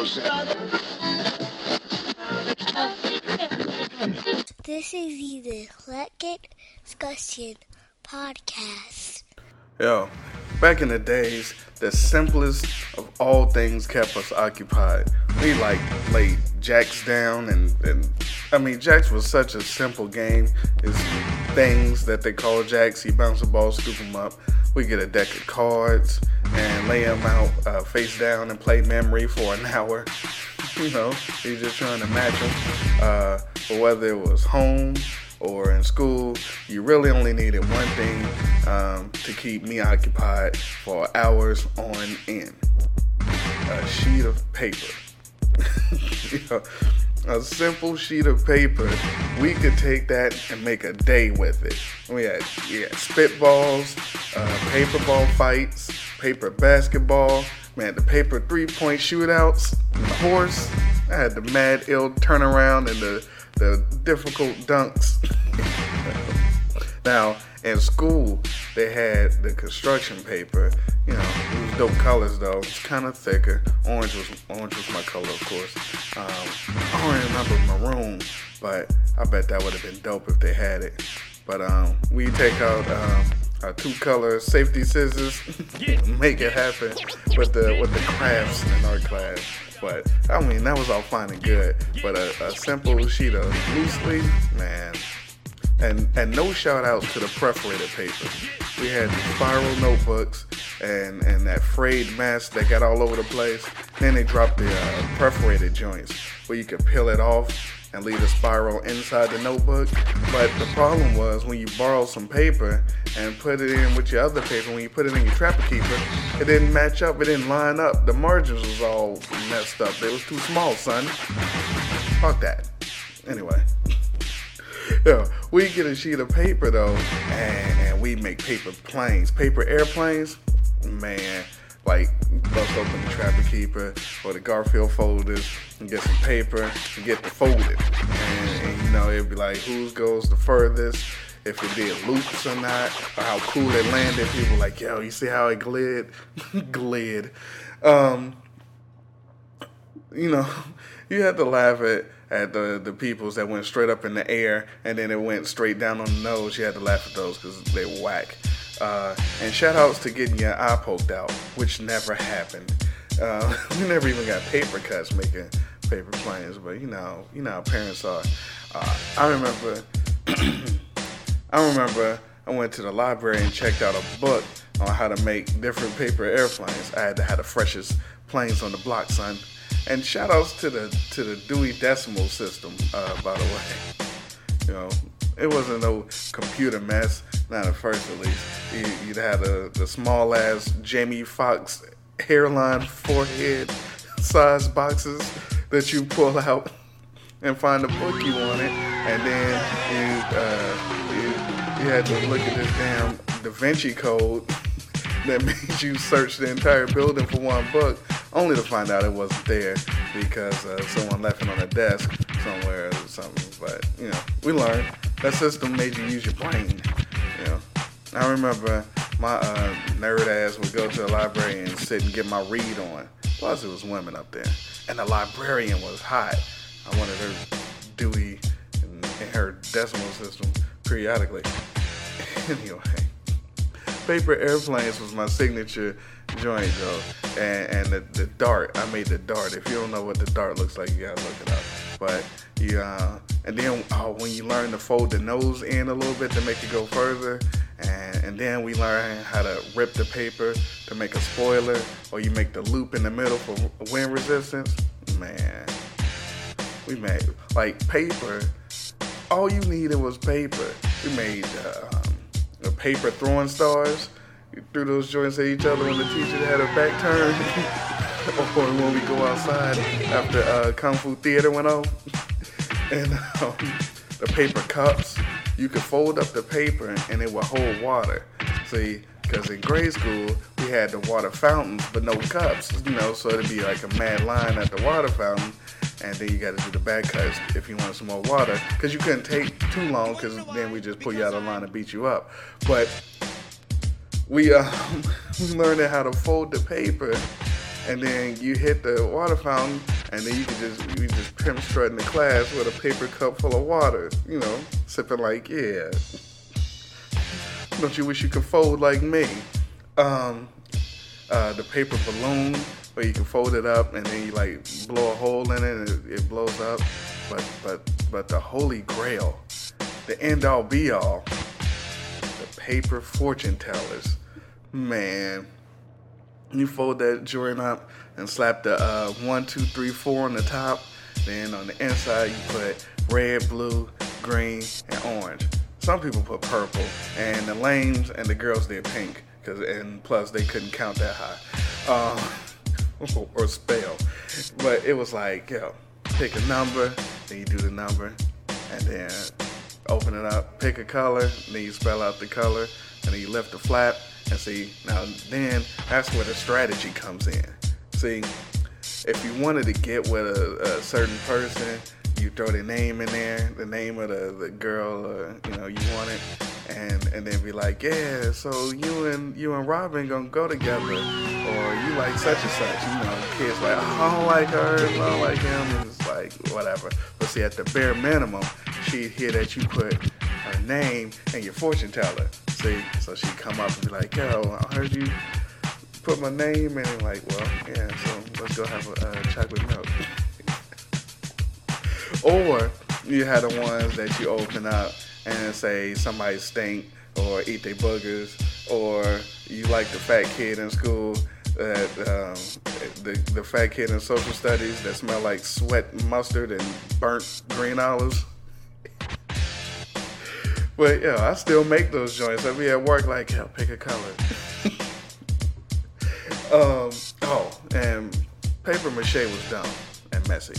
This is the Eclectic Discussion Podcast. Yo, back in the days, the simplest of all things kept us occupied. We like laid jacks down, and, and I mean, jacks was such a simple game. It's things that they call jacks. You bounce the ball, scoop them up. We get a deck of cards and lay them out uh, face down and play memory for an hour. you know, you're just trying to match them. Uh, but whether it was home or in school, you really only needed one thing um, to keep me occupied for hours on end a sheet of paper. a simple sheet of paper, we could take that and make a day with it. We had, yeah, spitballs, uh, paper ball fights, paper basketball, man, the paper three point shootouts, the horse. I had the mad ill turnaround and the, the difficult dunks. now, in school, they had the construction paper. You know, it was dope colors though. It's kind of thicker. Orange was orange was my color, of course. Um, I don't remember maroon, but I bet that would have been dope if they had it. But um, we take out um, our two color safety scissors, make it happen with the with the crafts in our class. But I mean, that was all fine and good. But a, a simple sheet of loose leaf, man, and and no shout outs to the perforated paper. We had spiral notebooks and and that frayed mask that got all over the place. Then they dropped the uh, perforated joints where you could peel it off and leave the spiral inside the notebook. But the problem was when you borrowed some paper and put it in with your other paper, when you put it in your trapper keeper, it didn't match up, it didn't line up. The margins was all messed up. It was too small, son. Fuck that. Anyway. Yeah, we get a sheet of paper though, and we make paper planes, paper airplanes. Man, like bust open the Trapper Keeper or the Garfield folders and get some paper and get the folded. And, and you know, it'd be like whose goes the furthest, if it did loops or not, or how cool it landed. People like, yo, you see how it glid? glid. Um, you know, you had to laugh at at the the peoples that went straight up in the air and then it went straight down on the nose. You had to laugh at those because they whack. Uh, and shout outs to getting your eye poked out, which never happened. Uh, we never even got paper cuts making paper planes, but you know, you know how parents are. Uh, I remember, I remember I went to the library and checked out a book on how to make different paper airplanes. I had to have the freshest planes on the block, son. And shout outs to the to the Dewey Decimal System, uh, by the way. You know, it wasn't no computer mess, not at first at least. You, would have the, the small ass Jamie Foxx hairline forehead size boxes that you pull out and find the book you wanted, and then you, uh, you, you had to look at this damn Da Vinci Code that made you search the entire building for one book, only to find out it wasn't there because uh, someone left it on a desk somewhere or something. But you know, we learned that system made you use your brain. I remember my uh, nerd ass would go to the library and sit and get my read on. Plus, it was women up there, and the librarian was hot. I wanted her Dewey and, in her decimal system periodically. anyway paper airplanes was my signature joint though, and, and the, the dart. I made the dart. If you don't know what the dart looks like, you gotta look it up. But uh, and then oh, when you learn to fold the nose in a little bit to make it go further, and, and then we learn how to rip the paper to make a spoiler, or you make the loop in the middle for wind resistance. Man, we made like paper. All you needed was paper. We made. Uh, the paper throwing stars. You threw those joints at each other when the teacher had her back turned. or when we go outside after uh, Kung Fu Theater went on. and um, the paper cups, you could fold up the paper and it would hold water. See, because in grade school we had the water fountains but no cups, you know, so it'd be like a mad line at the water fountain and then you got to do the back cuts if you want some more water because you couldn't take too long because then we just pull you out of line and beat you up but we um, we learned how to fold the paper and then you hit the water fountain, and then you can just you just pimp in the class with a paper cup full of water, you know, sipping like yeah. Don't you wish you could fold like me? Um, uh, the paper balloon where you can fold it up and then you like blow a hole in it and it, it blows up. But but but the holy grail, the end all be all, the paper fortune tellers, man. You fold that joint up and slap the uh, one, two, three, four on the top. Then on the inside you put red, blue, green, and orange. Some people put purple, and the lames and the girls did pink, cause and plus they couldn't count that high, um, or spell. But it was like, yo, pick a number, then you do the number, and then open it up, pick a color, then you spell out the color, and then you lift the flap, and see, now then that's where the strategy comes in. See, if you wanted to get with a, a certain person, you throw the name in there, the name of the, the girl, uh, you know, you want it, and and then be like, yeah, so you and you and Robin gonna go together, or you like such and such. You know, kids like, I don't like her, I don't like him, it's like whatever. But see, at the bare minimum, she'd hear that you put her name and your fortune teller. So she'd come up and be like, yo, I heard you put my name and like, well, yeah, so let's go have a uh, chocolate milk. or you had the ones that you open up and say somebody stink or eat their boogers, or you like the fat kid in school that um, the the fat kid in social studies that smell like sweat, mustard, and burnt green olives. But yeah, I still make those joints. I be at work like, hell, pick a color. um, oh, and paper mache was dumb and messy.